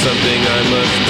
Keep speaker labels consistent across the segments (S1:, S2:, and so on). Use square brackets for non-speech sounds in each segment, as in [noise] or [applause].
S1: something I must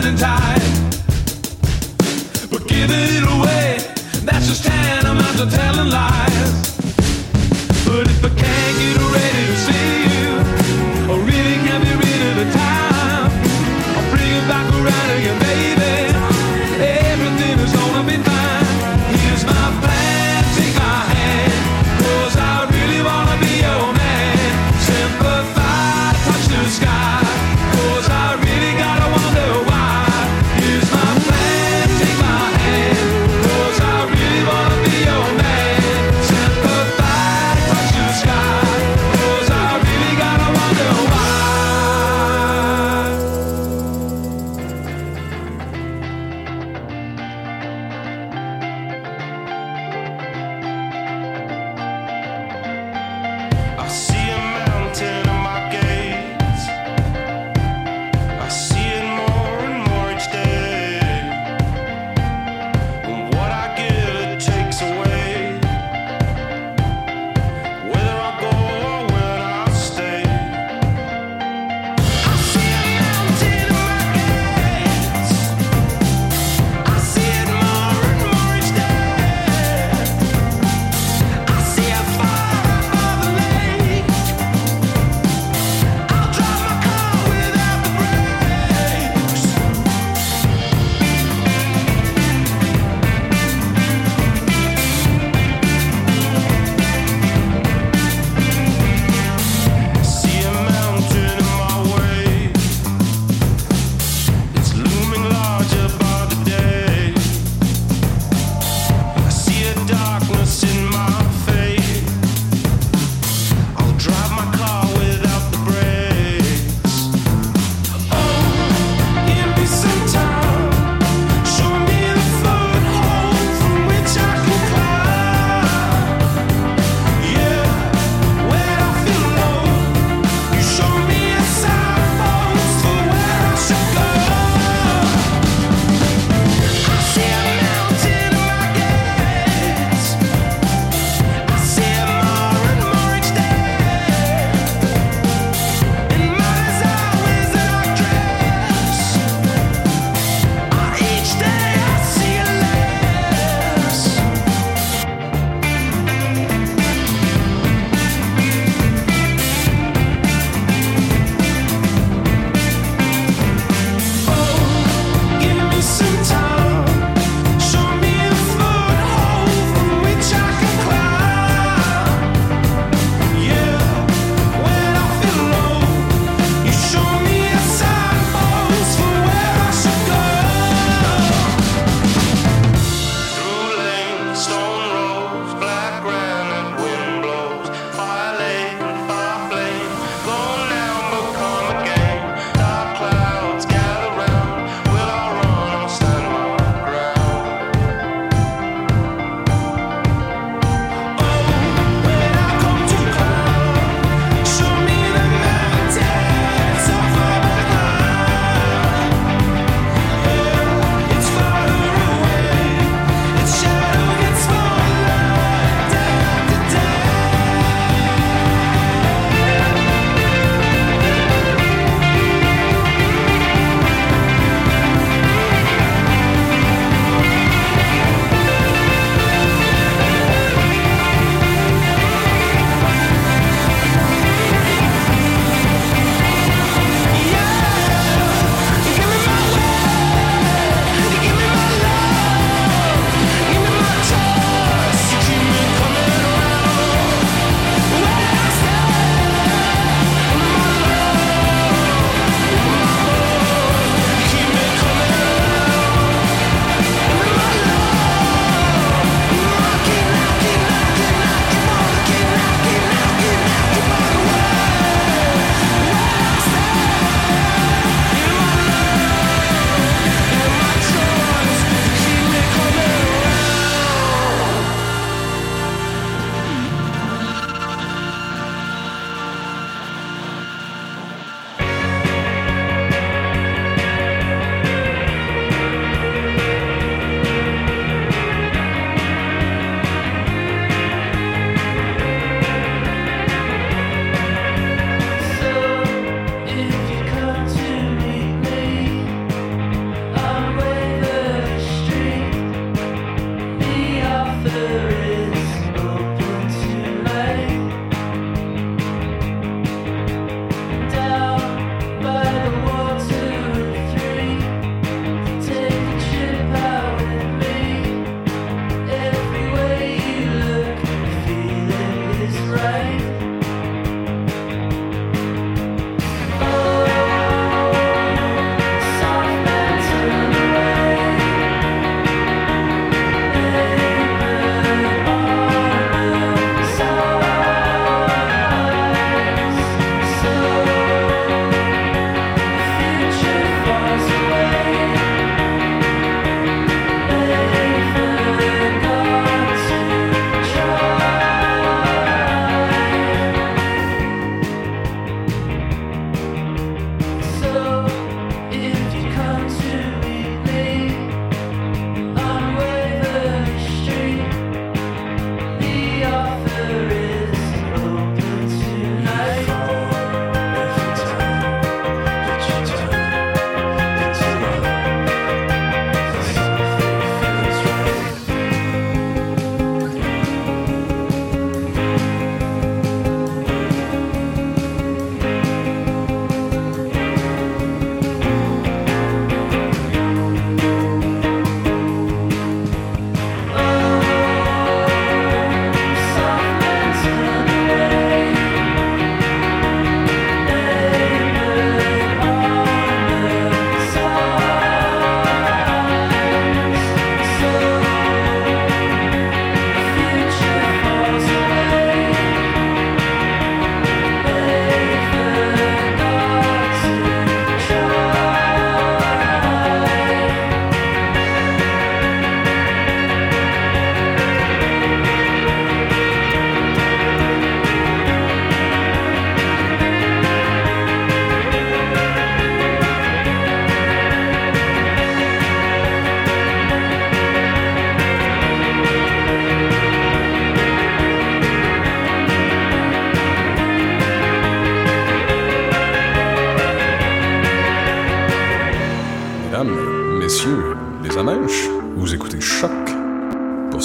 S1: running tight. But giving it away, that's just tantamount
S2: to telling lies. But if I can't get ready.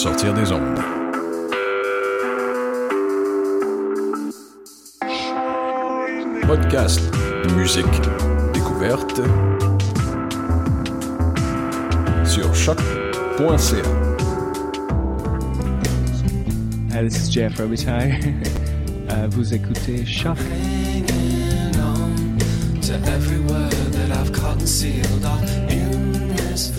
S2: sortir
S3: des ondes. Podcast, musique, découverte sur choc.ca.
S4: this is Jeff Robitaille. [laughs] Uh, vous écoutez Choc.
S1: to every word that I've
S5: caught and
S6: sealed all in this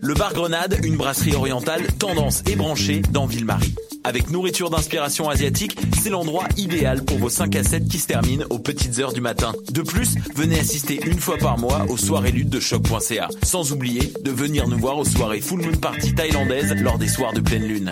S6: Le bar Grenade, une brasserie orientale tendance et branchée dans Ville-Marie. Avec nourriture d'inspiration asiatique, c'est l'endroit idéal pour vos 5 à 7 qui se terminent aux petites heures du matin. De plus, venez assister une fois par mois aux soirées luttes de choc.ca. Sans oublier de venir nous voir aux soirées Full Moon Party thaïlandaises lors des soirs de pleine lune.